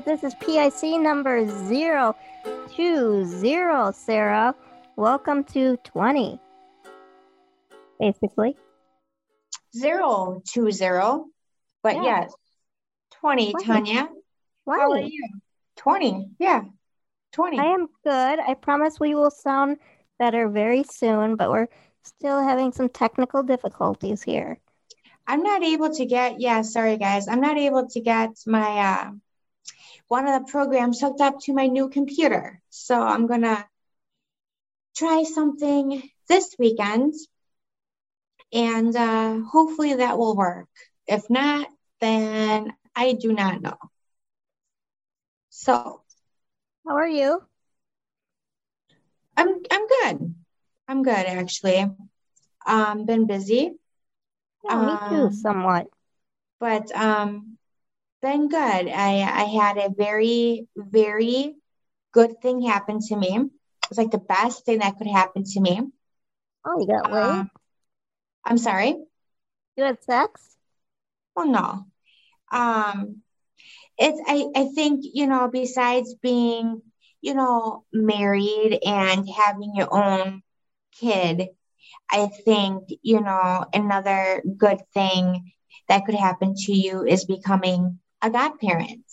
right, this is PIC number 020, Sarah. Welcome to 20. Basically. Zero two zero. But Yeah. yes, 20, 20. Tanya. How are 20. you? 20. Yeah. 20. I am good. I promise we will sound better very soon, but we're still having some technical difficulties here. I'm not able to get, yeah, sorry guys. I'm not able to get my uh one of the programs hooked up to my new computer. So I'm gonna try something this weekend and uh hopefully that will work. If not, then I do not know. So How are you? I'm I'm good. I'm good actually. Um been busy. Yeah, me too, Um, somewhat. but um been good i i had a very very good thing happen to me. It was like the best thing that could happen to me. Oh, you got laid? um, i'm sorry? You had sex? well no. Um it's i i think you know besides being you know married and having your own kid i think you know another good thing that could happen to you is becoming a godparent.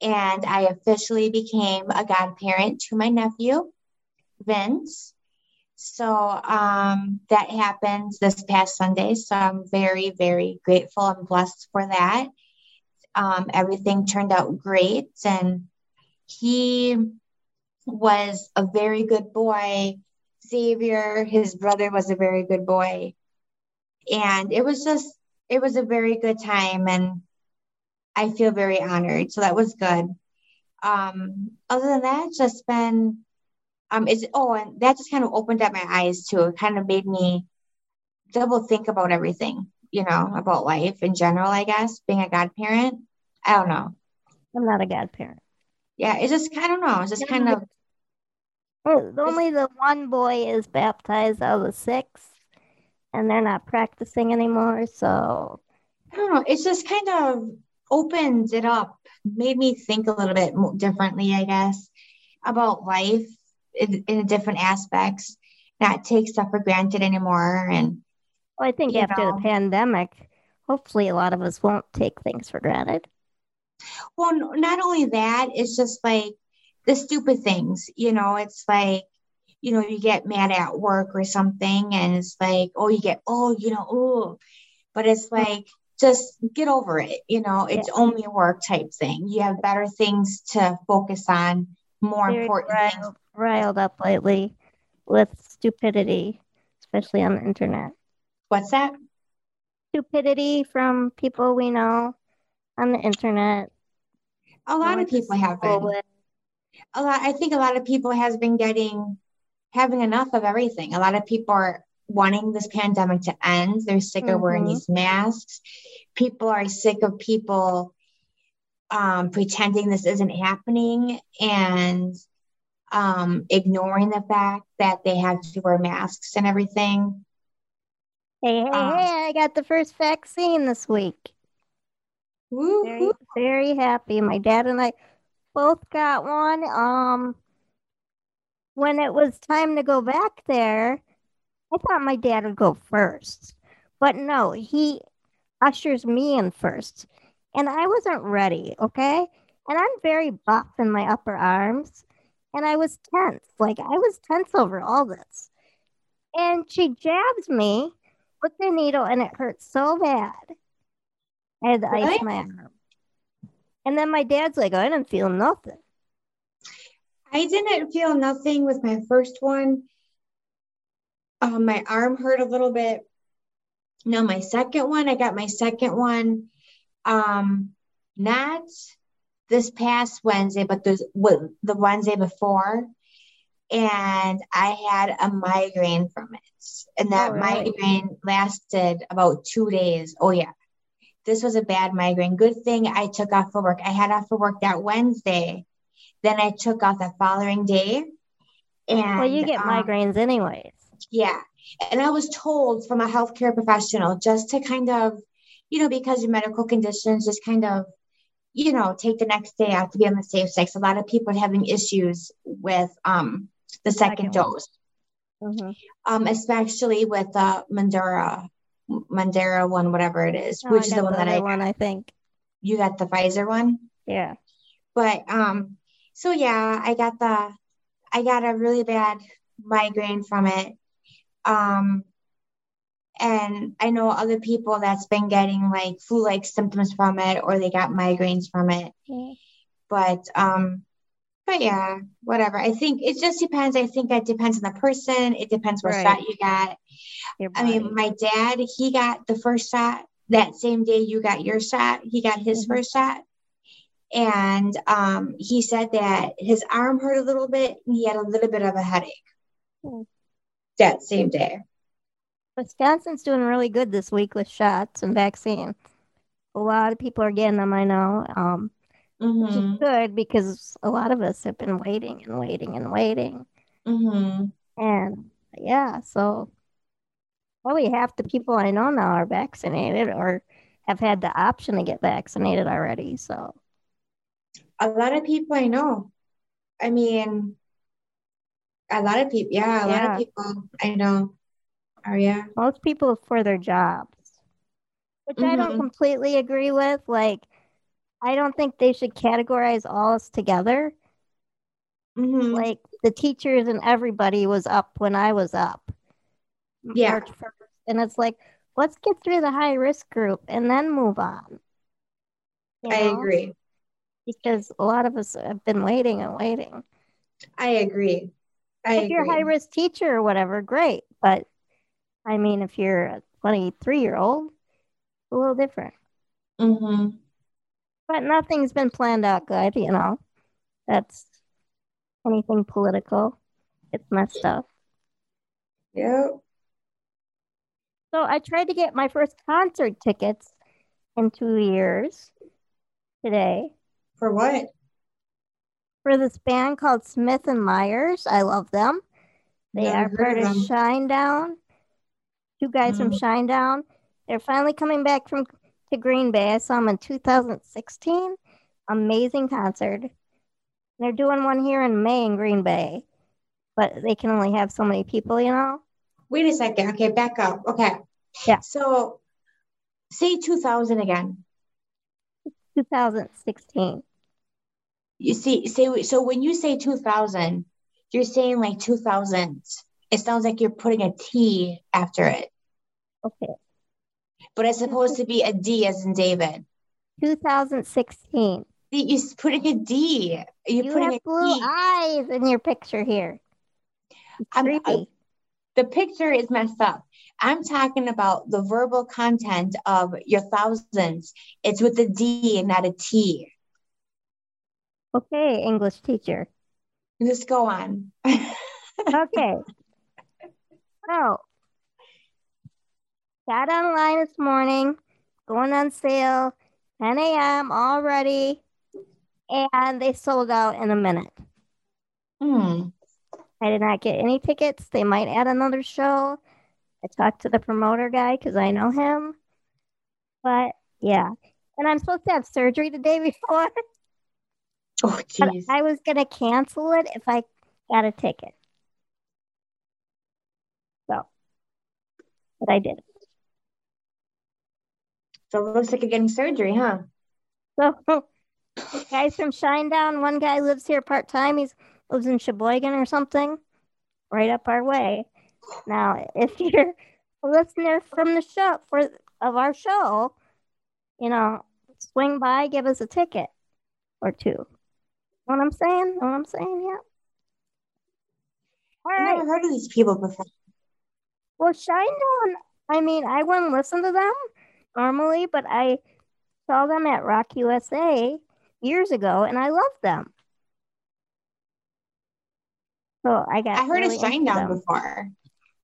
And i officially became a godparent to my nephew vince. So um that happened this past sunday. So i'm very very grateful and blessed for that. Um, everything turned out great. And he was a very good boy. Xavier his brother was a very good boy. And it was just it was a very good time. And i feel very honored so that was good um other than that it's just been um it's oh and that just kind of opened up my eyes too it kind of made me double think about everything you know about life in general i guess being a godparent i don't know I'm not a godparent. yeah it's just i don't know it's just kind of Oh, Only the one boy is baptized out of the six, and they're not practicing anymore. So, I don't know. It's just kind of opened it up, made me think a little bit more differently, I guess, about life in, in different aspects, not take stuff for granted anymore. And well, I think after know. the pandemic, hopefully a lot of us won't take things for granted. well, not only that, it's just like the stupid things, you know, it's like, you know, you get mad at work or something, and it's like, oh, you get, oh, you know, oh, but it's mm-hmm. like, just get over it, you know, it's only a work type thing. You have better things to focus on, more Very important things. riled, riled up lately with stupidity, especially on the internet. What's that? Stupidity from people we know on the internet. A lot of people have been. with- A lot. I think a lot of people has been getting having enough of everything. A lot of people are wanting this pandemic to end. They're sick of wearing Mhm. these masks. People are sick of people um, pretending this isn't happening and um, ignoring the fact that they have to wear masks and everything. Hey, hey, Um, hey, I got the first vaccine this week. Woo Very, very happy. My dad and I both got one. Um, when it was time to go back there, I thought my dad would go first, but no, he ushers me in first, and I wasn't ready. Okay, and I'm very buff in my upper arms, and I was tense. Like I was tense over all this, and she jabs me with the needle, and it hurt so bad. I had to ice my arm. And then my dad's like, I didn't feel nothing. I didn't feel nothing with my first one. Um, my arm hurt a little bit. No, my second one, I got my second one. Um, not this past Wednesday, but the the Wednesday before, and I had a migraine from it, and that Oh, really? migraine lasted about two days. Oh yeah, this was a bad migraine. Good thing I took off for work. I had off for work that Wednesday. Then I took off the following day. And Well, you get um, migraines anyways. Yeah. And I was told from a healthcare professional just to kind of, you know, because your medical conditions just kind of you know, take the next day out to be on the safe side. A lot of people are having issues with um, the second, dose, mm-hmm. um, especially with the uh, Mandara, Mandara one, whatever it is, oh, which is the one that I one. I think you got the Pfizer one. Yeah, but um, so yeah, I got the, I got a really bad migraine from it. Um, and I know other people that's been getting like flu like symptoms from it or they got migraines from it. Okay. But um but yeah, whatever. I think it just depends. I think it depends on the person. It depends what right. shot you got. I mean, my dad, he got the first shot that same day you got your shot. He got his mm-hmm. first shot. And um, he said that his arm hurt a little bit and he had a little bit of a headache mm. That same day. Wisconsin's doing really good this week with shots and vaccine. A lot of people are getting them, I know. Um, mm-hmm. Which is mm-hmm. good because a lot of us have been waiting and waiting and waiting. Mm-hmm. And yeah, so probably half the people I know now are vaccinated or have had the option to get vaccinated already. So a lot of people I know. I mean, a lot of people, yeah, a yeah. lot of people I know Oh yeah. Most people for their jobs, which mm-hmm. I don't mm-hmm. completely agree with. Like, I don't think they should categorize all us together. Mm-hmm. Like the teachers and everybody was up when I was up. Yeah. And it's like, let's get through the high risk group and then move on. You know? I agree. Because a lot of us have been waiting and waiting. I agree. I if you're a high risk teacher or whatever, great. But I mean, if you're a 23 year old, a little different. Mm-hmm. But nothing's been planned out good, you know. That's anything political. It's messed up. Yeah. So I tried to get my first concert tickets in two years today. For what? For this band called Smith and Myers. I love them. They Never are part of Shinedown two guys mm-hmm. from Shinedown. They're finally coming back from to Green Bay. I saw them in 2016. Amazing concert. They're doing one here in May in Green Bay, but they can only have so many people, you know. Wait a second. Okay, back up. Okay. Yeah. So say 2000 again. 2016. You see, say so when you say 2000, you're saying like 2000. It sounds like you're putting a T after it. Okay. But it's supposed to be a D as in David. 2016. You're putting a D. You're you putting have blue eyes in your picture here. I'm, I, uh, the picture is messed up. I'm talking about the verbal content of your thousands. It's with a D and not a T. Okay, English teacher. Just go on. okay. So Got online this morning, going on sale, 10 a.m. already, and they sold out in a minute. Hmm. I did not get any tickets. They might add another show. I talked to the promoter guy because I know him. But yeah. And I'm supposed to have surgery the day before. Oh. I was going to cancel it if I got a ticket. So, but I did. So it looks like you're getting surgery, huh? So guys from Shinedown, one guy lives here part time. He's lives in Sheboygan or something, right up our way. Now, if you're a listener from the show for of our show, you know, swing by, give us a ticket or two. What I'm saying? Know what I'm saying? Yeah. All I right. never heard of these people before. Well, Shinedown, I mean, I wouldn't listen to them normally, but I saw them at Rock USA years ago and I loved them. So I got. I heard really a Shinedown before.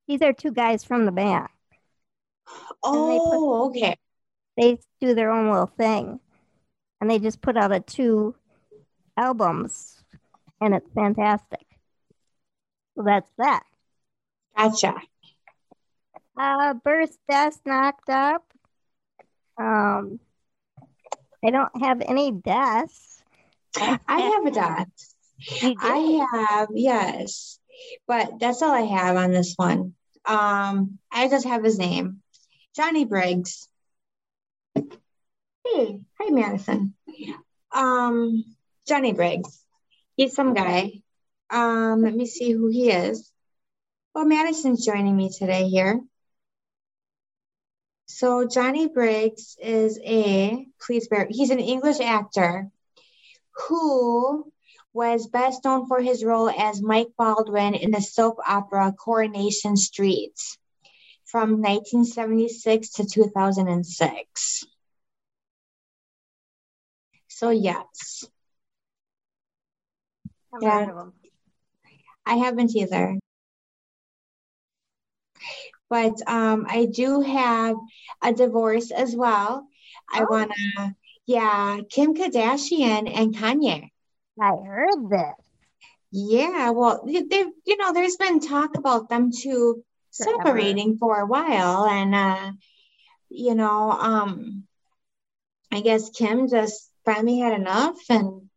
These are two guys from the band. Oh, they put, oh, okay. They do their own little thing, and they just put out a two albums, and it's fantastic. So that's that. Gotcha. Uh, Birth, Death, Knocked Up, um, I don't have any deaths. I have a death. I have, yes. But that's all I have on this one. Um, I just have his name. Johnny Briggs. Hey, hi Madison. Um, Johnny Briggs. He's some guy. Um, let me see who he is. Well, Madison's joining me today here. So Johnny Briggs is a please bear. He's an English actor who was best known for his role as Mike Baldwin in the soap opera Coronation Street from 1976 to 2006. So yes, Yeah. heard of 'em. I haven't either. But um, I do have a divorce as well. I Oh. wanna, yeah, Kim Kardashian and Kanye. I heard this. Yeah, well, they- you know, there's been talk about them two Forever. separating for a while, and uh, you know, um, I guess Kim just finally had enough, and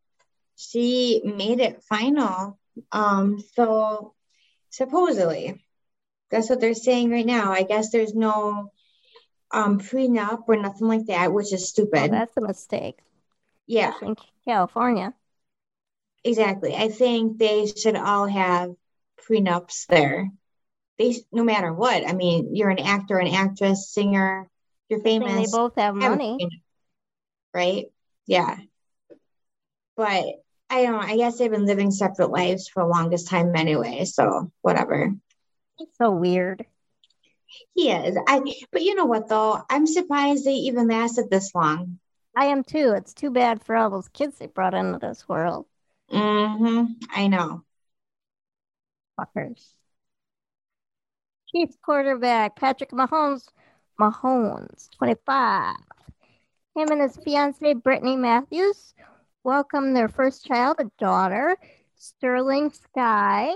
she made it final. Um, so supposedly, that's what they're saying right now. I guess there's no um prenup or nothing like that, which is stupid. that's a mistake. Yeah. in California. Exactly. I think they should all have prenups there. They, no matter what. I mean, you're an actor, an actress, singer, you're famous. They both have have money. prenup, right? Yeah. But I don't know. I guess they've been living separate lives for the longest time anyway. So whatever. It's so weird. He is. I. But you know what though? I'm surprised they even lasted this long. I am too. It's too bad for all those kids they brought into this world. hmm I know. Fuckers. Chiefs quarterback Patrick Mahomes, Mahomes, 25. Him and his fiancee Brittany Matthews welcomed their first child, a daughter, Sterling Skye.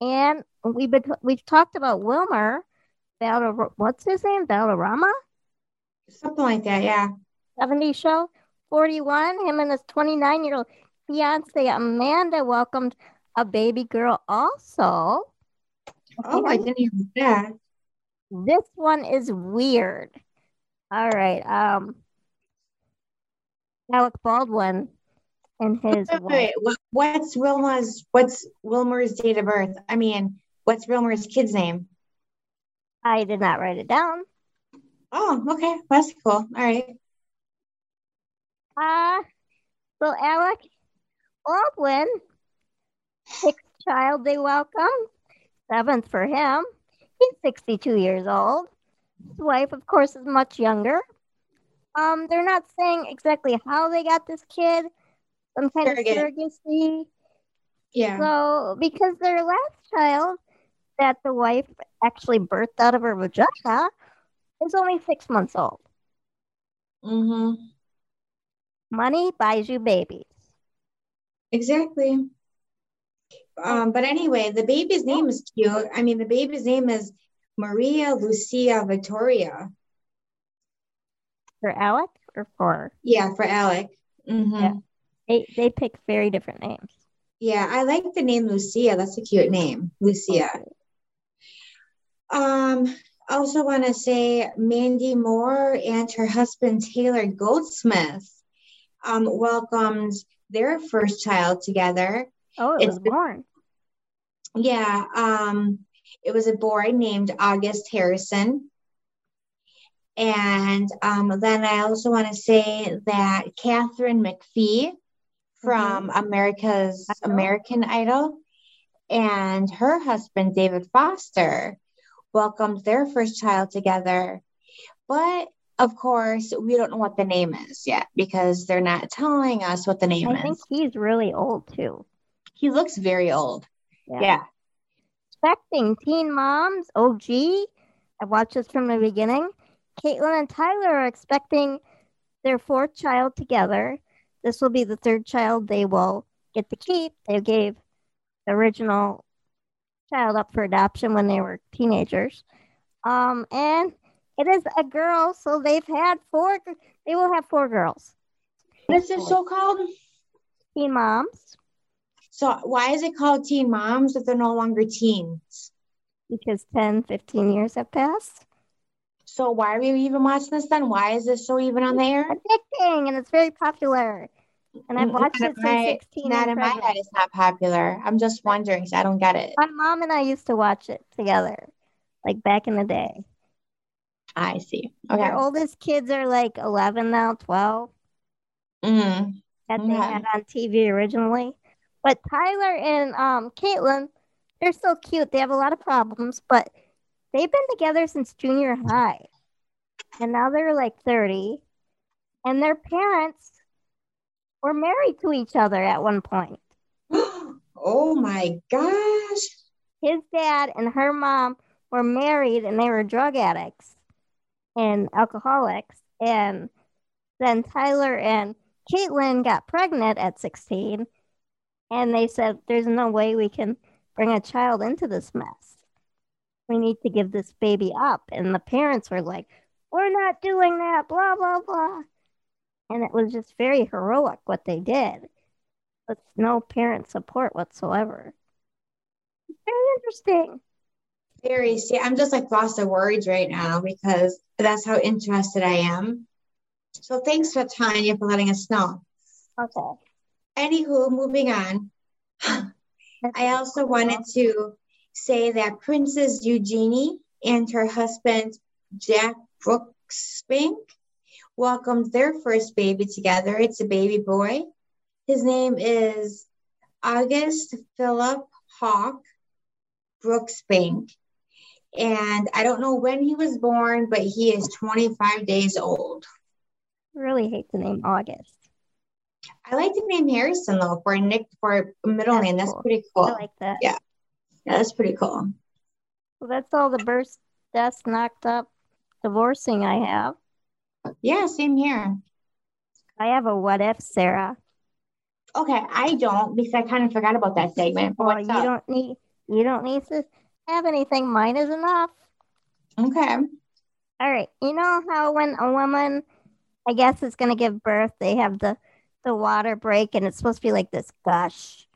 And we've been we've talked about Wilmer, Valder, what's his name? Valderrama? Something like that. Yeah. 70 show. 41. Him and his 29 year old fiance Amanda welcomed a baby girl also. Oh, I didn't even know that. This one is weird. All right. Um, Alec Baldwin and his Wait, wife. wait, what's Wilma's what's Wilmer's date of birth? I mean, what's Wilmer's kid's name? I did not write it down. Oh, okay, that's cool. All right. Uh, so Alec Baldwin, sixth child they welcome, seventh for him. He's 62 years old. His wife, of course, is much younger. Um, they're not saying exactly how they got this kid, some kind Surrogate. of surrogacy. Yeah. So, because their last child that the wife actually birthed out of her vagina is only six months old. Mm-hmm. Money buys you babies. Exactly. Um, but anyway, the baby's name is cute. I mean, the baby's name is Maria Lucia Victoria. For Alec or for Yeah, for Alec. hmm Yeah. they they pick very different names. Yeah, I like the name Lucia. That's a cute name, Lucia. Um, also want to say Mandy Moore and her husband Taylor Goldsmith um, welcomed their first child together. Oh, it It's was born. Yeah, um, it was a boy named August Harrison. And um, then I also want to say that Katharine McPhee from America's Idol. American Idol and her husband David Foster welcomed their first child together. But of course, we don't know what the name is yet because they're not telling us what the name is. I think he's really old too. He looks very old. Yeah. Yeah. Expecting teen moms, OG. I watched this from the beginning. Catelynn and Tyler are expecting their fourth child together. This will be the third child they will get to keep. They gave the original child up for adoption when they were teenagers. Um, and It is a girl, so they've had four. They will have four girls. What is this so called Teen moms. So why is it called Teen Moms if they're no longer teens? Because 10, 15 years have passed. So why are we even watching this then? Why is this show even on the air? Addicting, and it's very popular. And I've watched not it since my, 16. not in my head. It's not popular. I'm just wondering. 'cause I don't get it. My mom and I used to watch it together, like back in the day. I see. Okay. Their oldest kids are like 11 now, 12 Mm-hmm. that they Okay. had on TV originally. But Tyler and um, Catelynn, they're so cute. They have a lot of problems, but they've been together since junior high. And now they're like 30. And their parents were married to each other at one point. oh my gosh. His dad and her mom were married and they were drug addicts and alcoholics. And then Tyler and Catelynn got pregnant at 16. And they said, There's no way we can bring a child into this mess. We need to give this baby up. And the parents were like, We're not doing that, blah, blah, blah. And it was just very heroic what they did with no parent support whatsoever. Very interesting. Very. See, I'm just like lost of words right now because that's how interested I am. So thanks for Tanya for letting us know. Okay. Anywho, moving on. I also wanted to say that Princess Eugenie and her husband Jack Brooksbank welcomed their first baby together. It's a baby boy. His name is August Philip Hawk Brooksbank. And I don't know when he was born, but he is 25 days old. Really hate the name August. I like the name Harrison though for a nick for a middle That's name. That's cool. pretty cool. I like that. Yeah. Yeah, that's pretty cool. Well, that's all the birth, deaths, knocked up, divorcing I have. Yeah, same here. I have a what if, Sarah. Okay, I don't because I kind of forgot about that segment. But Well, what's you up? don't need you don't need to have anything. Mine is enough. Okay. All right. You know how when a woman, I guess, is going to give birth, they have the the water break, and it's supposed to be like this gush.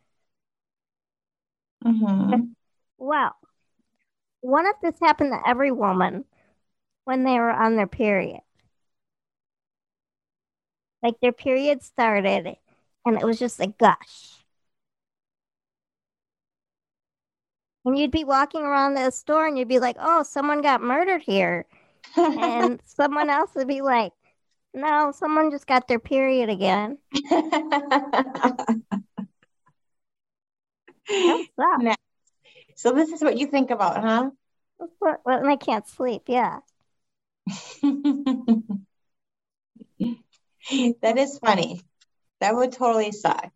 hmm Well, what if this happened to every woman when they were on their period? Like their period started and it was just a gush. And you'd be walking around the store and you'd be like, oh, someone got murdered here. And someone else would be like, no, someone just got their period again. That sucks. So this is what you think about, huh? What- When I can't sleep, yeah. that is funny. That would totally suck.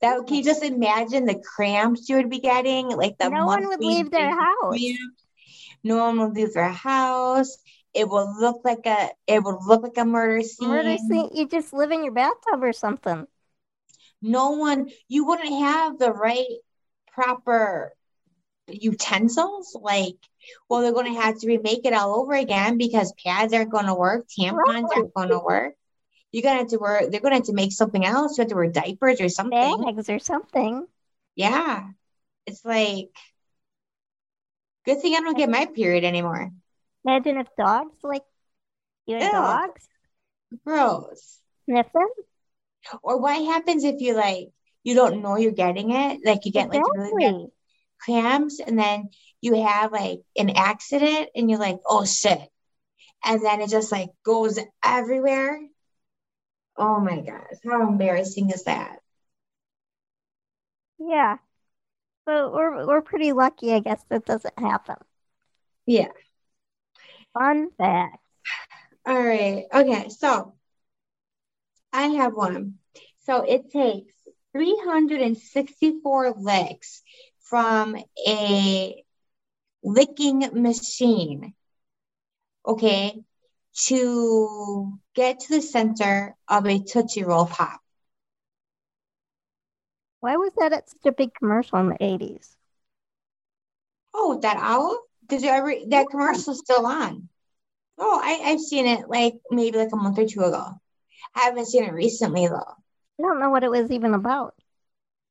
That can you just imagine the cramps you would be getting? Like the No one would leave their house. cramps. No one would leave their house. It will look like a it would look like a murder scene. Murder scene, you just live in your bathtub or something. No one you wouldn't have the right proper utensils. Like, well, they're gonna have to remake it all over again because pads aren't gonna work, tampons Right. aren't gonna work. You're gonna have to wear they're gonna have to make something else. You have to wear diapers or something. Bags or something. Yeah. It's like good thing I don't get my period anymore. Imagine if dogs like you Ew. dogs Gross. sniffing. Or what happens if you like you don't know you're getting it? Like you get like really bad Exactly. Cramps and then you have like an accident and you're like, oh shit. And then it just like goes everywhere. Oh my gosh, how embarrassing is that? Yeah. But we're we're pretty lucky, I guess, that doesn't happen. Yeah. Fun fact. All right. Okay. So I have one. So it takes 364 licks from a licking machine, okay, to get to the center of a Tootsie Roll Pop. Why was that at such a big commercial in the 80s? Oh, that owl? Did you ever, that commercial's still on. Oh, I, I've seen it like maybe like a month or two ago. I haven't seen it recently though. I don't know what it was even about.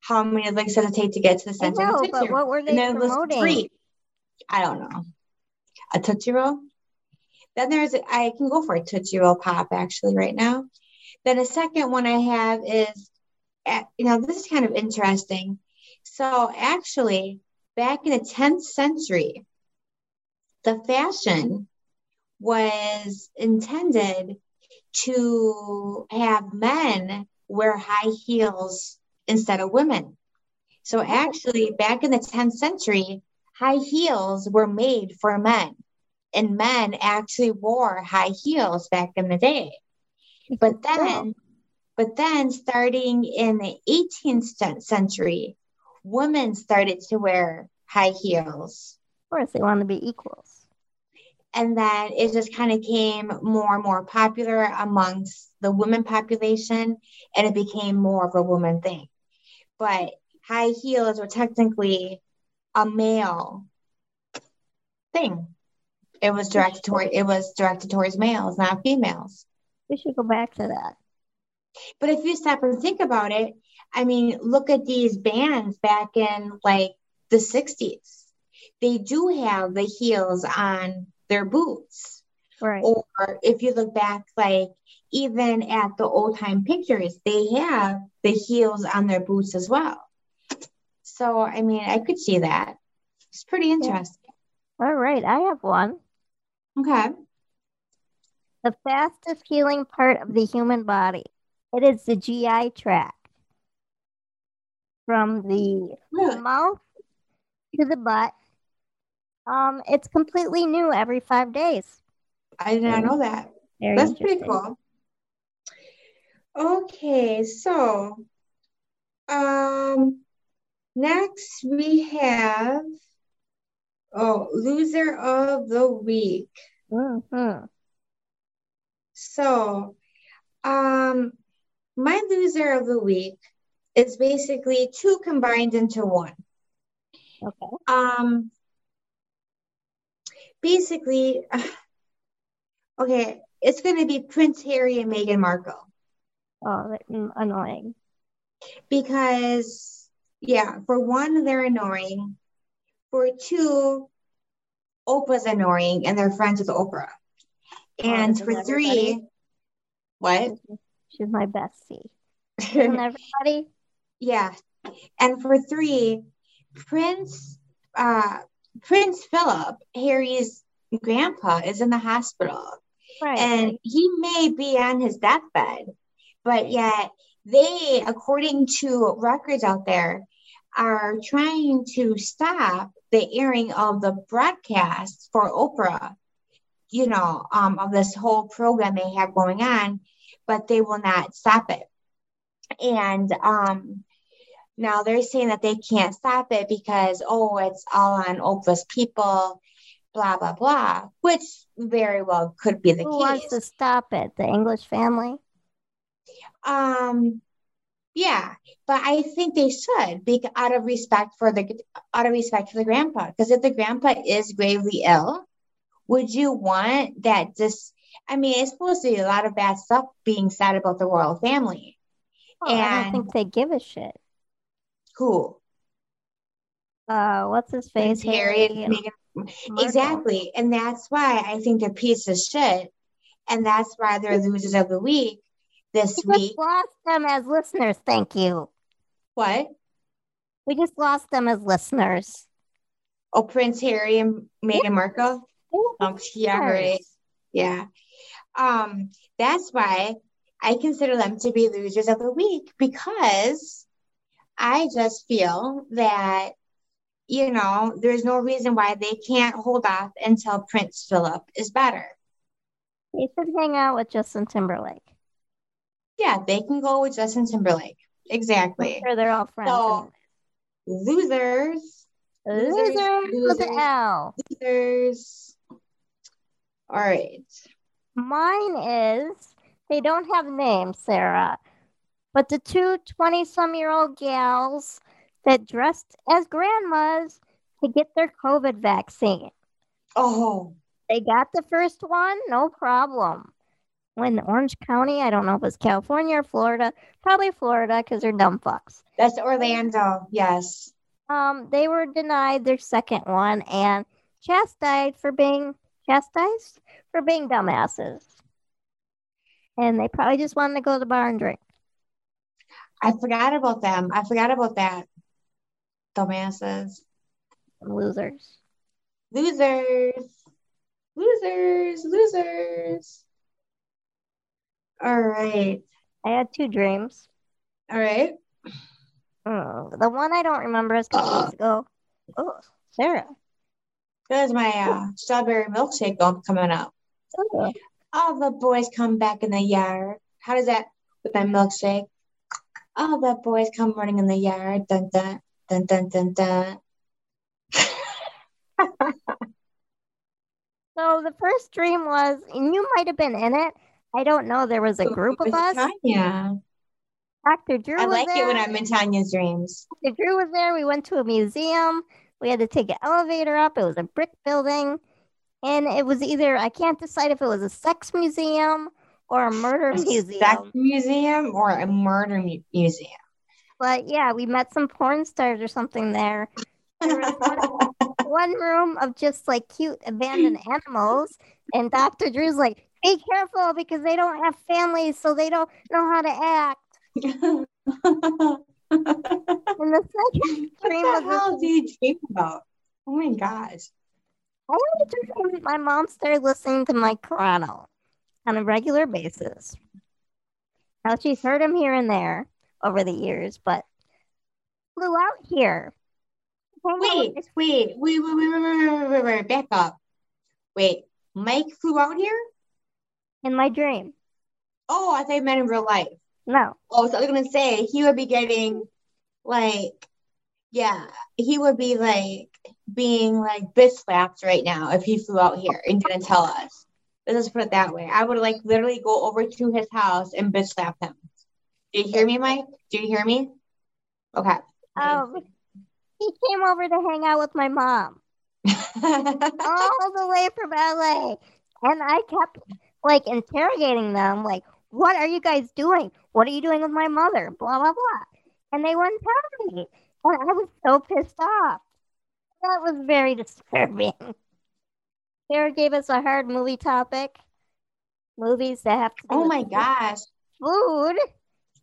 How many says it take to get to the center? of know, the but what were they lists promoting? three. I don't know. A Tootsie Roll? Then there's, I can go for a Tootsie Roll Pop actually right now. Then a second one I have is, eh, you know, this is kind of interesting. So actually, back in the 10th century, the fashion was intended to have men wear high heels instead of women. So actually, back in the 10th century, high heels were made for men, and men actually wore high heels back in the day. But then, but then, starting in the 18th century, women started to wear high heels. Of course, they want to be equals. And then it just kind of came more and more popular amongst the women population, and it became more of a woman thing. But high heels were technically a male thing. It was directed toward it was directed towards males, not females. We should go back to that. But if you stop and think about it, I mean, look at these bands back in like the 60s. They do have the heels on their boots. Right. Or if you look back, like even at the old time pictures, they have the heels on their boots as well. So, I mean, I could see that. It's pretty interesting. All right, I have one. Okay. The fastest healing part of the human body. It is the GI tract. From the Really? mouth to the butt. Um, it's completely new every five days. I did not know that. Very That's pretty cool. Okay, so um next we have oh loser of the week. Mhm. So um my loser of the week is basically two combined into one. Okay. Um basically okay, it's gonna be Prince Harry and Meghan Markle. Oh, mm, annoying. because yeah, for one, they're annoying. For two, Oprah's annoying and they're friends with Oprah. And isn't for three, what? She's my bestie. Everybody? yeah. And for three, Prince uh Prince Philip, Harry's grandpa, is in the hospital. Right. and he may be on his deathbed, but yet they, according to records out there, are trying to stop the airing of the broadcasts for Oprah, you know, um, of this whole program they have going on, but they will not stop it. And um, now they're saying that they can't stop it because, oh, it's all on Oprah's people, blah, blah, blah, which very well could be the Who case. wants to stop it? The English family? Um, yeah, but I think they should be out of respect for the out of respect for the grandpa. Because if the grandpa is gravely ill, would you want that? Just, I mean, it's supposed to be a lot of bad stuff being said about the royal family. Oh, I don't think they give a shit. Who? Uh, what's his face? Harry, and and Exactly. And that's why I think they're pieces of shit. And that's why they're losers of the week this We week. just lost them as listeners. Thank you. What? We just lost them as listeners. Oh, Prince Harry and Meghan Markle? Oh, yeah, right. Yeah. Um, that's why I consider them to be losers of the week because I just feel that, you know, there's no reason why they can't hold off until Prince Philip is better. They should hang out with Justin Timberlake. Yeah, they can go with Justin Timberlake. I'm Exactly. sure they're all friends. So, losers, losers, Losers with losers. an L. losers. All right. Mine is they don't have names, Sarah, but the two 20 some year old gals that dressed as grandmas to get their COVID vaccine. Oh, They got the first one, no problem. When Orange County, I don't know if it's California or Florida, probably Florida because they're dumb fucks. That's Orlando. Yes. Um, they were denied their second one and chastised for being chastised for being dumbasses. And they probably just wanted to go to the bar and drink. I forgot about them. I forgot about that. Dumbasses. Losers. Losers. Losers. Losers. All right. I had two dreams. All right. Mm, the one I don't remember is a couple weeks ago. Oh, Sarah. There's my uh, strawberry milkshake going- coming up. Okay. All the boys come back in the yard. How does that with my milkshake? All the boys come running in the yard. Dun dun dun dun dun dun. So the first dream was, and you might have been in it. I don't know. There was a group of us. Yeah. Dr. Drew I like it when I'm in Tanya's dreams. Dr. Drew was there. We went to a museum. We had to take an elevator up. It was a brick building. And it was either, I can't decide if it was a sex museum or a murder A museum. sex museum or a murder mu- museum. But yeah, we met some porn stars or something there. There one, one room of just like cute abandoned animals. And Dr. Drew's like, be careful because they don't have families, so they don't know how to act. And the second dream what the hell do you dream about? Oh my gosh. I had a dream my mom started listening to Mike Carano on a regular basis. Now she's heard him here and there over the years, but flew out here. Came over- Wait, wait, wait, wait, wait, wait, wait, wait, wait, wait, back up. Wait, Mike flew out here? In my dream. Oh, I thought you meant in real life. No, Oh, so I was gonna say he would be getting like, yeah, he would be like being like bitch slapped right now if he flew out here and didn't tell us. Let's just put it that way. I would like literally go over to his house and bitch slap him. Do you hear me, Mike? Do you hear me? Okay. um, he came over to hang out with my mom all the way from LA, and I kept like interrogating them, like, "What are you guys doing? What are you doing with my mother?" Blah blah blah, and they wouldn't tell me, and I was so pissed off. That was very disturbing. Sarah gave us a hard movie topic. Movies that have to oh my gosh. food.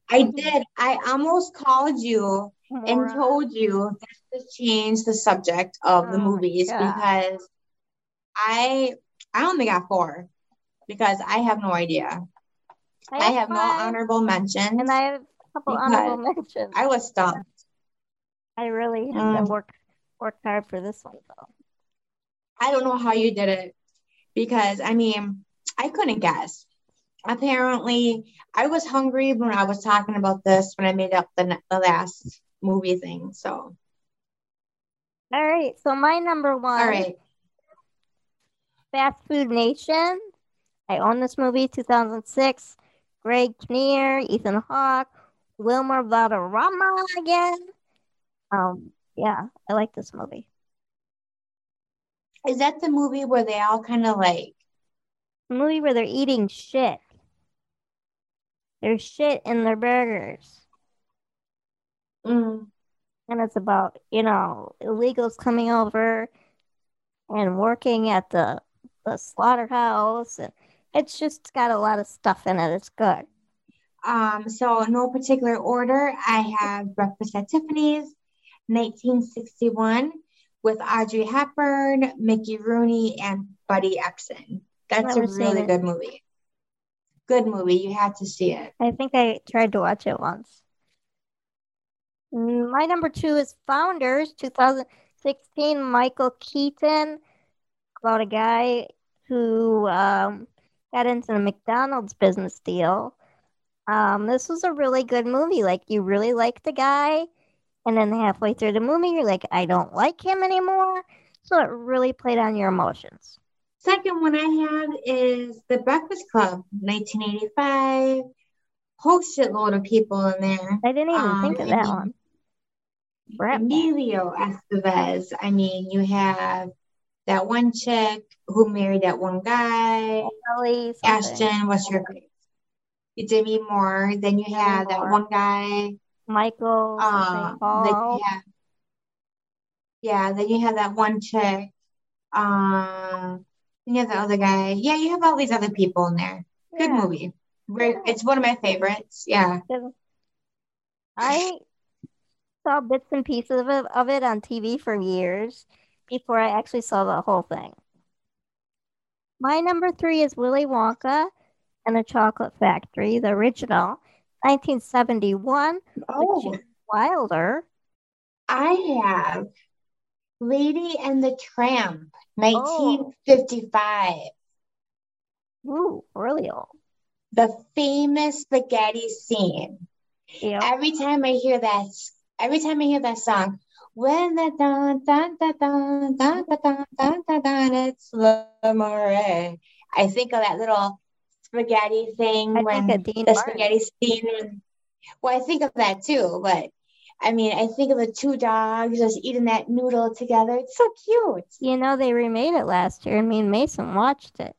I did. I almost called you and told you to change the subject of the Oh my movies because I I only got four because I have no idea. I have no honorable mentions. and I have a couple honorable mentions. I was stumped. I really had Mm. to work work hard for this one though. I don't know how you did it because I mean I couldn't guess. Apparently, I was hungry when I was talking about this when I made up the the last movie thing. So, All right, so my number one, all right. Fast Food Nation. I own this movie, 2006. Greg Kinnear, Ethan Hawke, Wilmer Valderrama again. Um, yeah, I like this movie. Is that the movie where they all kind of like A movie where they're eating shit. There's shit in their burgers. mm, and it's about you know illegals coming over and working at the the slaughterhouse and it's just got a lot of stuff in it it's good Um, so no particular order. I have Breakfast at Tiffany's, 1961, with Audrey Hepburn, Mickey Rooney, and Buddy Ebsen. That's a really good movie. Good movie. You had to see it. i think i tried to watch it once Mm, my number two is founders 2016 michael keaton about a guy who um, got into the mcdonald's business deal um, this was a really good movie like you really like the guy and then halfway through the movie you're like i don't like him anymore so it really played on your emotions Second one I have is The Breakfast Club, 1985. Whole shitload of people in there. i didn't even Um, think of that one. Emilio Estevez. I mean, you have that one chick who married that one guy. Ellie. Ashton, what's your her name? Demi Moore. Then you that Moore. one guy. Michael, something, then Paul. you yeah, then you have that one chick. Um, then you have the other guy. Yeah, you have all these other people in there. Good Yeah. movie. It's one of my favorites. Yeah. I saw bits and pieces of it, of it on TV for years before I actually saw the whole thing. My number three is Willy Wonka and the Chocolate Factory, the original, 1971, Oh, Wilder. I have Lady and the Tramp, Oh. 1955. Ooh, really old. The famous spaghetti scene. Yep. Every time I hear that, every time I hear that song, it's l'amore. I think of that little spaghetti thing I when the spaghetti scene. Well, I think of that too, but I mean, I think of the two dogs just eating that noodle together. It's so cute. You know, they remade it last year, I mean, Mason watched it.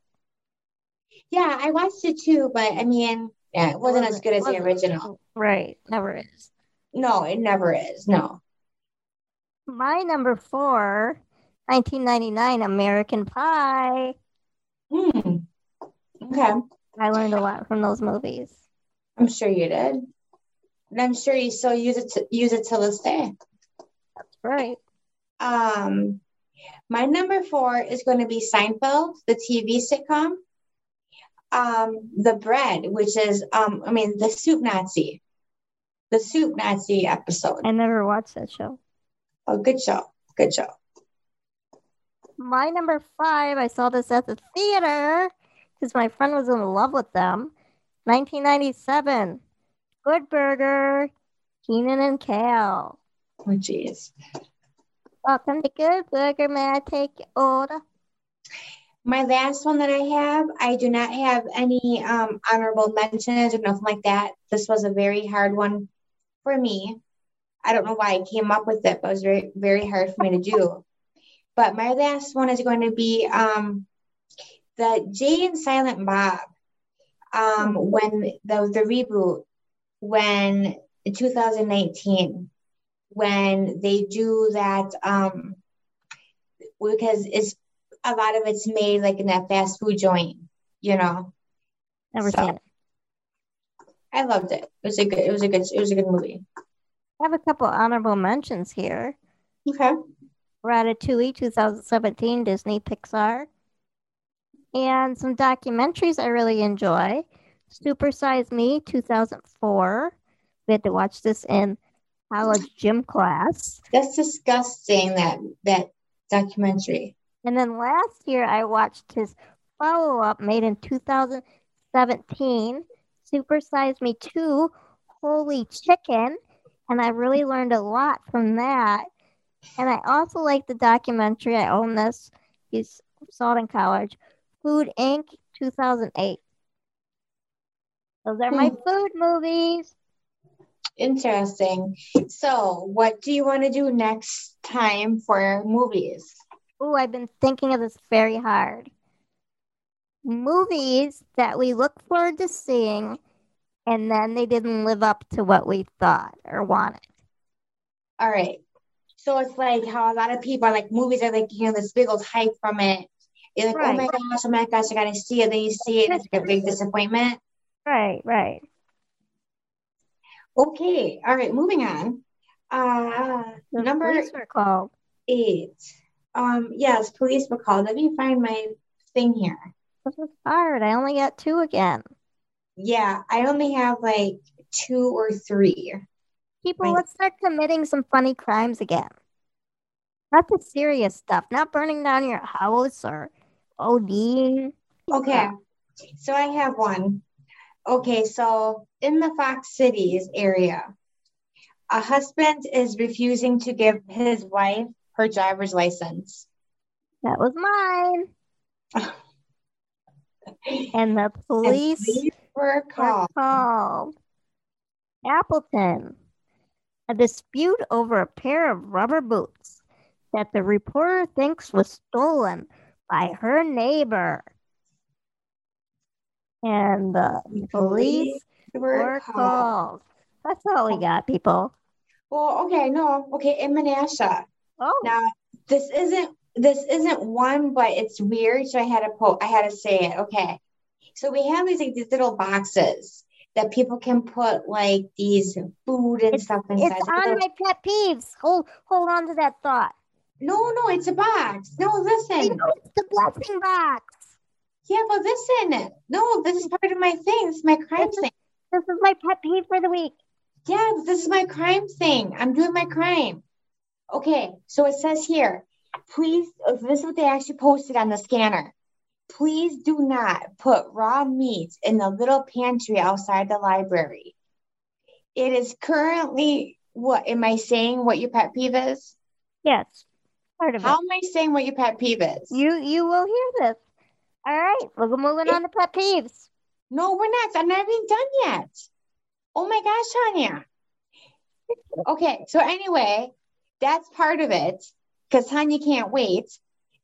Yeah, I watched it too, but I mean, yeah, it wasn't, it wasn't as good as the original. Right, never is. No, it never is. No. My number four, 1999, American Pie. Hmm. Okay. I learned a lot from those movies. I'm sure you did. And I'm sure you still use it to use it till this day. That's right. Um, my number four is going to be Seinfeld, the TV sitcom. Um, The Bread, which is um, I mean the Soup Nazi, the Soup Nazi episode. I never watched that show. Oh, good job. good job. My number five, I saw this at the theater because my friend was in love with them. 1997, Good Burger, Kenan and Kel. Oh, jeez. Welcome to Good Burger. May I take your order? My last one that I have, I do not have any um, honorable mentions or nothing like that. This was a very hard one for me. I don't know why I came up with it, but it was very, very hard for me to do. But my last one is going to be um, the Jay and Silent Bob. Um, when the the reboot, when in 2019, when they do that, um, because it's a lot of it's made like in that fast food joint, you know. Never So- seen it. I loved it. It was a good. It was a good. It was a good movie. I have a couple honorable mentions here. Okay. Ratatouille 2017, Disney Pixar. And some documentaries I really enjoy. Super Size Me 2004. We had to watch this in college gym class. That's disgusting. That that documentary. And then last year I watched his follow up made in 2017, Super Size Me 2, Holy Chicken. And I really learned a lot from that. And I also like the documentary. I own this. You saw it in college. Food Inc. 2008. Those are my Hmm. food movies. Interesting. So, what do you want to do next time for movies? Oh, I've been thinking of this very hard. Movies that we look forward to seeing and then they didn't live up to what we thought or wanted. All right. So it's like how a lot of people are like movies are like you know this big old hype from it. You're like, oh my gosh, oh my gosh, I gotta see it. Then you see it, it's like a big disappointment. Right, right. Okay. All right. Moving on. Uh, The number police were called. eight. Um, yes, police were called. Let me find my thing here. This is hard. I only got two again. Yeah, I only have like two or three. People, Right. let's start committing some funny crimes again. Not the serious stuff, not burning down your house or ODing. Okay, so I have one. Okay, so in the Fox Cities area, a husband is refusing to give his wife her driver's license. That was mine. And the And police police were were called. called. Appleton. A dispute over a pair of rubber boots. that the reporter thinks was stolen by her neighbor. And the police were called. That's all we got, people. Well, okay, no, okay, in Menasha. Oh, Now, this isn't this isn't one, but it's weird, so I had to po- I had to say it. Okay, so we have these like these little boxes that people can put like these food and stuff inside. it's on my pet peeves. Hold, hold on to that thought. no, no, it's a box. No, listen. know it's the blessing box. Yeah, but listen. No, this is part of my thing. This is my crime This is- thing. This is my pet peeve for the week. Yeah, this is my crime thing. I'm doing my crime. Okay, so it says here, please, this is what they actually posted on the scanner. Please do not put raw meat in the little pantry outside the library. It is currently, what am I saying what your pet peeve is? Yes, part of How it. am I saying what your pet peeve is? You you will hear this. All right, we're moving on to pet peeves. No, we're not. I'm not even done yet. Oh my gosh, Tanya. Okay, so anyway, that's part of it because Tanya can't wait.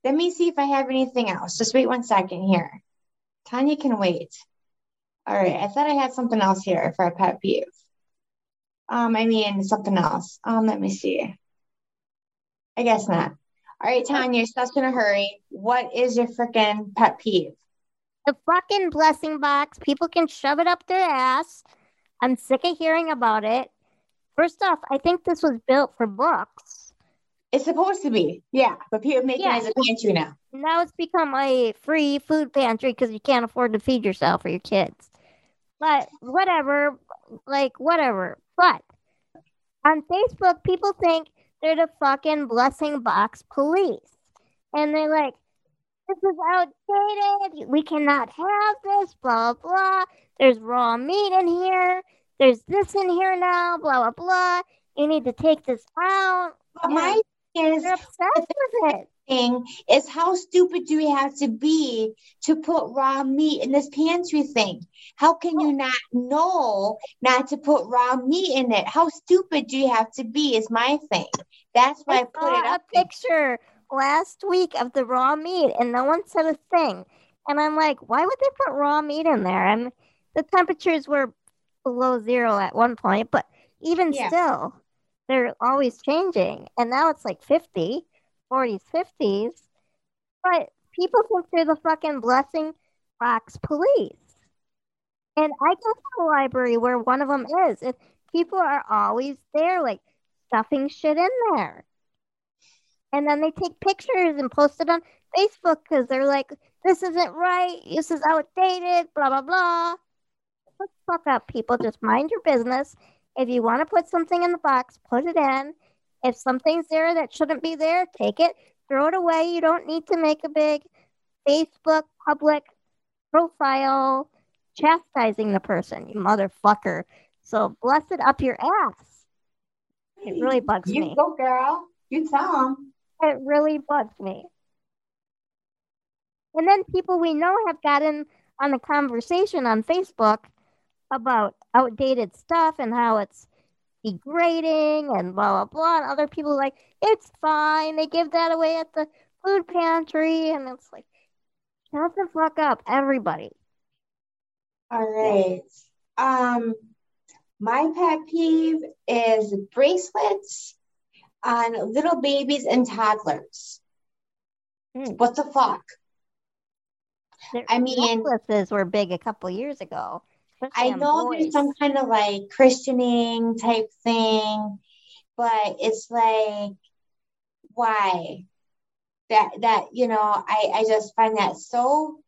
Let me see if I have anything else. Just wait one second here. Tanya can wait. All right, I thought I had something else here for a pet peeve. Um, I mean something else. Um, let me see. I guess not. All right, Tanya, you're such in a hurry. What is your freaking pet peeve? The fucking blessing box. People can shove it up their ass. I'm sick of hearing about it. First off, I think this was built for books. It's supposed to be, yeah, but people make Yeah. it as a pantry now. Now it's become a free food pantry because you can't afford to feed yourself or your kids. But whatever, like whatever. But on Facebook, people think they're the fucking blessing box police. And they're like, this is outdated. We cannot have this, blah, blah, blah. There's raw meat in here. There's this in here now, blah, blah, blah. You need to take this out. But my is, They're obsessed with it. thing is how stupid do we have to be to put raw meat in this pantry thing? How can you not know not to put raw meat in it? How stupid do you have to be? Is my thing. That's why I, I put it a up. there. picture last week of the raw meat, and no one said a thing. And I'm like, why would they put raw meat in there? And the temperatures were below zero at one point, but even Yeah. still, they're always changing. And now it's like 50, 40s, 50s. But people think they're the fucking blessing box police. And I go to the library where one of them is, and people are always there, like stuffing shit in there. And then they take pictures and post it on Facebook because they're like, this isn't right. This is outdated, blah, blah, blah. The fuck up, people. Just mind your business. If you want to put something in the box, put it in. If something's there that shouldn't be there, take it, throw it away. You don't need to make a big Facebook public profile chastising the person, you motherfucker. So bless it up your ass. It really bugs You me. go, girl. You tell them. It really bugs me. And then people we know have gotten on the conversation on Facebook about outdated stuff and how it's degrading and blah blah blah. And other people are like, it's fine. They give that away at the food pantry, and it's like, shut the fuck up, everybody. All right. Um, my pet peeve is bracelets on little babies and toddlers. Hmm. What the fuck? I mean- necklaces were big a couple years ago. I know there's some kind of like Christianing type thing, but it's like, why? That that you know, I I just find that so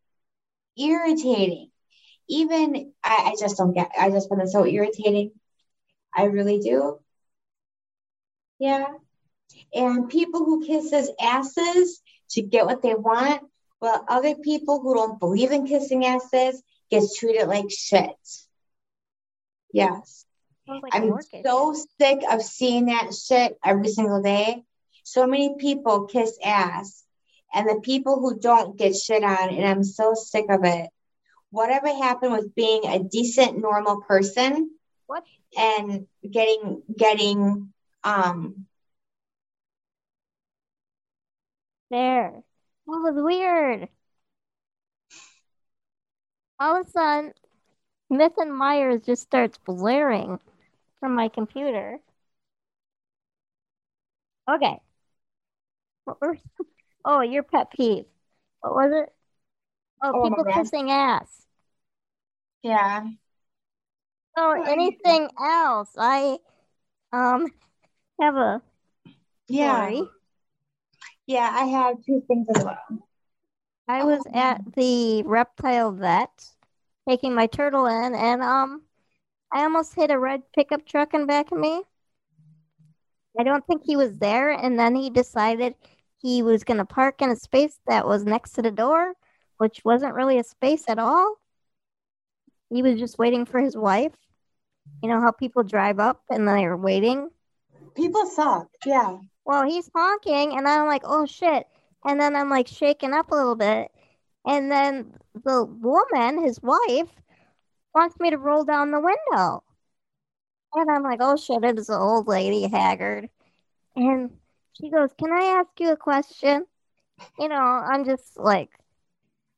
irritating. Even I, I just don't get. I just find it so irritating. I really do. Yeah. And people who kisses asses to get what they want, while other people who don't believe in kissing asses gets treated like shit. Yes. Sounds like a I'm work so sick of seeing that shit every single day. So many people kiss ass, and the people who don't get shit on, and I'm so sick of it. Whatever happened with being a decent, normal person What? and getting getting um There. That was weird. All of a sudden, Smith and Myers just starts blaring from my computer. Okay. What were, oh, your pet peeve. What was it? Oh, Oh, people kissing ass. Yeah. I- anything else? I um have a Yeah. story. Yeah, I have two things as well. I was Oh. at the reptile vet taking my turtle in and um I almost hit a red pickup truck in back of me. I don't think he was there and then he decided he was going to park in a space that was next to the door, which wasn't really a space at all. He was just waiting for his wife. You know how people drive up and they're waiting? People suck. Yeah. Well, he's honking, and I'm like, oh shit. And then I'm like shaking up a little bit. And then the woman, his wife, wants me to roll down the window. And I'm like, oh shit, it is an old lady, haggard. And she goes, Can I ask you a question? You know, I'm just like,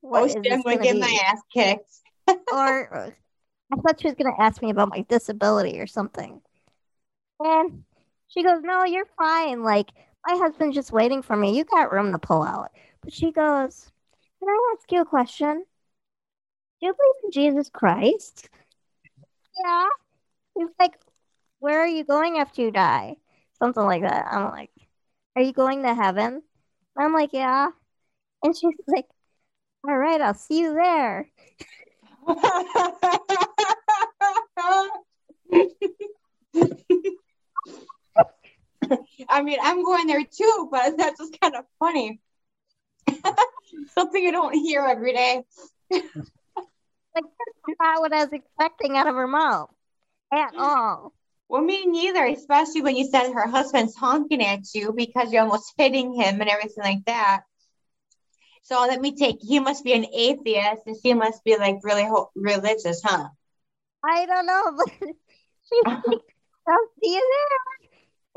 what oh, is shit, this I'm going to get my ass kicked. or I thought she was going to ask me about my disability or something. And she goes, No, you're fine. Like, my husband's just waiting for me. You got room to pull out. But she goes, Can I ask you a question? Do you believe in Jesus Christ? Yeah. He's like, Where are you going after you die? Something like that. I'm like, Are you going to heaven? I'm like, Yeah. And she's like, All right, I'll see you there. I mean, I'm going there too, but that's just kind of funny. Something you don't hear every day. Like that's not what I was expecting out of her mouth at mm. all. Well, me neither, especially when you said her husband's honking at you because you're almost hitting him and everything like that. So let me take, he must be an atheist and she must be like really ho- religious, huh? I don't know, but she's like, oh, I'll see you there.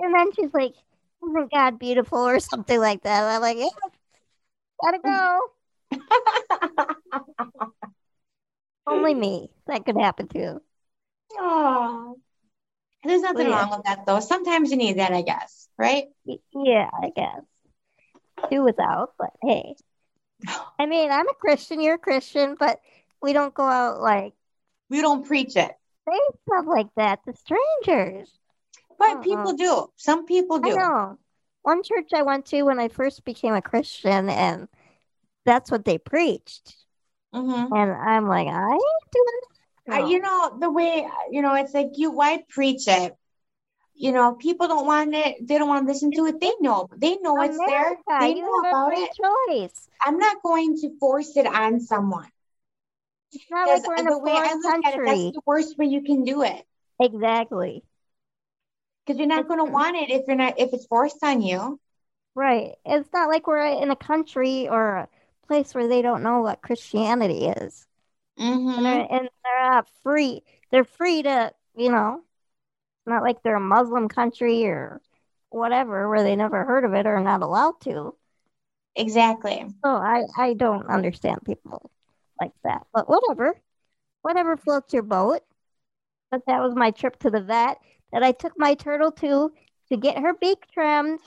And then she's like, oh Isn't God beautiful or something like that? I'm like, Yeah, gotta go. Only me. That could happen too. oh, there's nothing Yeah. wrong with that though. Sometimes you need that, I guess, right? Yeah, I guess. Do without, but hey. I mean, I'm a Christian, you're a Christian, but we don't go out like We don't preach it, say stuff like that to strangers. But Uh-uh. people do. Some people I do. know. One church I went to when I first became a Christian, and that's what they preached. Mhm. And I'm like, I ain't doing that. I, No. you know, the way, you know, it's like you, why preach it? You know, people don't want it, they don't want to listen to it. They know, they know it's there. They you know about it. choice. I'm not going to force it on someone. It's not like we're in a I foreign at it, country. that's the worst way you can do it. Exactly. Because you're not going to want it if you're not, if it's forced on you. Right. It's not like we're in a country or a place where they don't know what Christianity is. And Mm-hmm. they're, and they're not free. They're free to, you know, it's not like they're a Muslim country or whatever where they never heard of it or are not allowed to. Exactly. So I, I don't understand people like that. But whatever. Whatever floats your boat. But that was my trip to the vet that I took my turtle to to get her beak trimmed.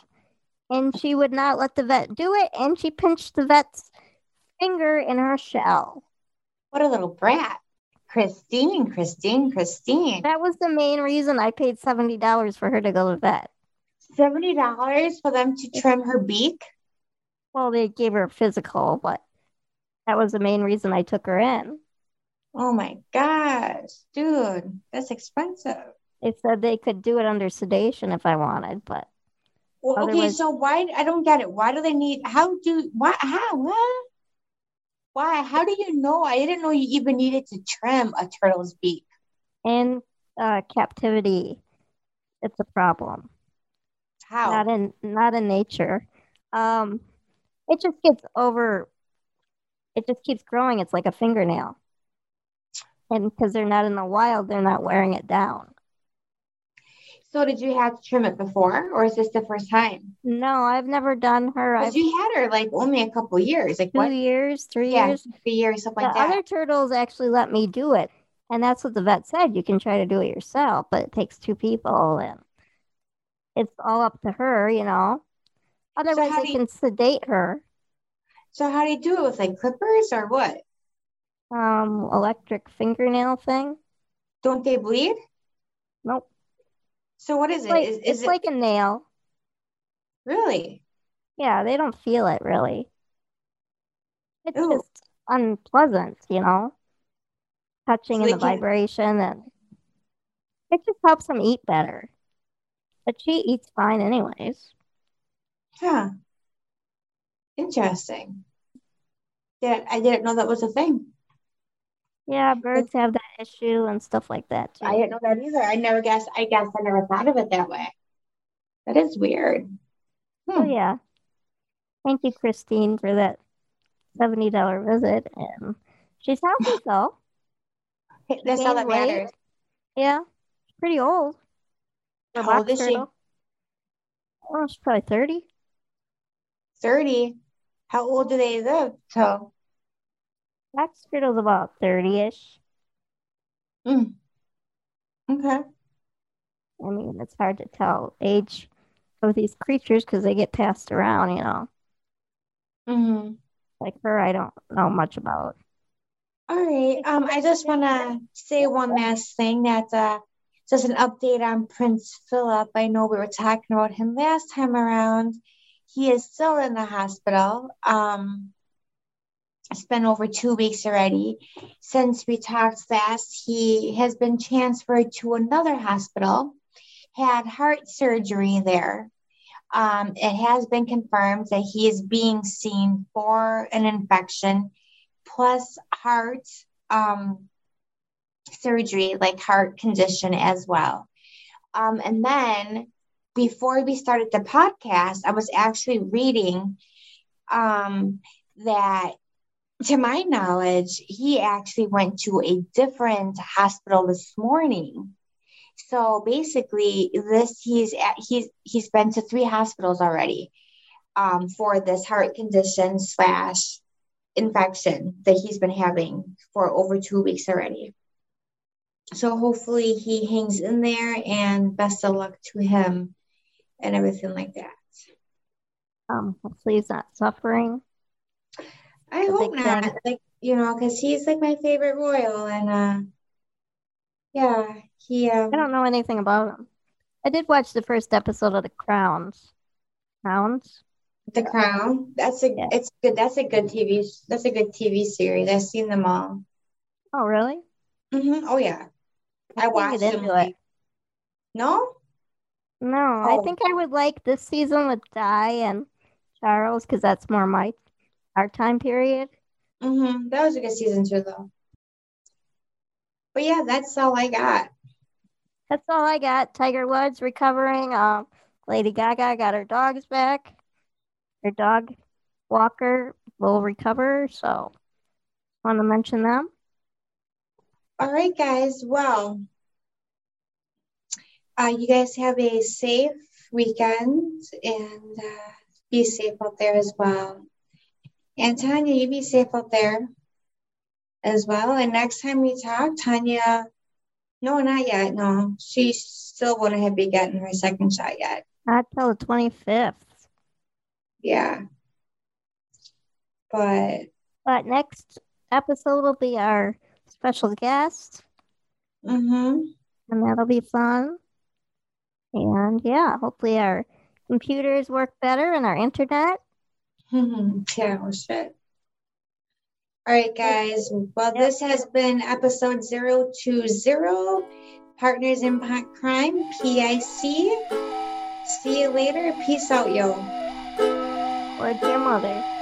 And she would not let the vet do it. And she pinched the vet's finger in her shell. What a little brat. Christine, Christine, Christine. That was the main reason I paid $70 for her to go to the vet. $70 for them to trim her beak? Well, they gave her a physical, but that was the main reason I took her in. Oh my gosh, dude, that's expensive. They said they could do it under sedation if I wanted, but Well, okay, so why I don't get it. Why do they need how do why how what? Why? How do you know? I didn't know you even needed to trim a turtle's beak. in uh, captivity, it's a problem. How? Not in not in nature. Um, it just gets over. It just keeps growing. It's like a fingernail, and because they're not in the wild, they're not wearing it down. So did you have to trim it before, or is this the first time? No, I've never done her. Because you had her like only a couple years, like two what? years, three Yeah, years. three years, something The like that. other turtles actually let me do it. And that's what the vet said. You can try to do it yourself, but it takes two people and it's all up to her, you know. Otherwise, how they you- can sedate her. So how do you do it with like clippers or what? Um, electric fingernail thing. Don't they bleed? Nope. So what is it? Like, Is, is it's it like a nail. really? Yeah, they don't feel it really. It's Ooh. just unpleasant, you know, touching So and the can- vibration, and it just helps them eat better. But she eats fine, anyways. Huh. Interesting. Yeah, I didn't know that was a thing. Yeah, birds have that issue and stuff like that too. I didn't know that either. I never guess. I guess I never thought of it that way. That is weird. Oh Hmm. yeah. Thank you, Christine, for that seventy dollar visit, and she's healthy though. That's all that weight. matters. Yeah, she's pretty old. a How old is she? Oh, she's probably thirty. 30. How old do they live till? Turtle's about thirty ish. Mm. Okay. I mean, it's hard to tell age of these creatures because they get passed around, you know. hmm Like her, I don't know much about. All right. Um, I just want to say one last thing that uh, just an update on Prince Philip. I know we were talking about him last time around. He is still in the hospital. Um, it's been over two weeks already since we talked last. He has been transferred to another hospital, had heart surgery there. Um, it has been confirmed that he is being seen for an infection plus heart um, surgery, like heart condition as well. Um, and then before we started the podcast, I was actually reading um, that, to my knowledge, he actually went to a different hospital this morning. So basically, this he's at, he's he's been to three hospitals already um, for this heart condition slash infection that he's been having for over two weeks already. So hopefully he hangs in there and best of luck to him and everything like that. Um, hopefully he's not suffering. I hope not, thing. like you know, because he's like my favorite royal, and uh, yeah, he um, I don't know anything about him. I did watch the first episode of The Crowns. Crowns? the Crown. That's a Yeah. it's good. That's a good TV. That's a good TV series. I've seen them all. Oh, really? hmm Oh yeah, I can't watched them. it. No, No, I Oh. think I would like this season with Di and Charles because that's more my our time period. hmm That was a good season too, though. But yeah, that's all I got. That's all I got. Tiger Woods recovering. Um, Lady Gaga got her dogs back. Her dog walker will recover. So, want to mention them. All right, guys. Well, uh, you guys have a safe weekend and uh, be safe out there as well. And Tanya, you be safe up there as well. And next time we talk, Tanya, no, not yet. No, she still wouldn't have been getting her second shot yet. Not till the twenty fifth. Yeah. But But next episode will be our special guest, mm-hmm. and that'll be fun. And yeah, hopefully our computers work better and our internet. Mm-hmm. yeah, well, shit. All right, guys. Well, this has been episode 020 Partners in Crime, PIC. See you later. Peace out, yo. Or your mother.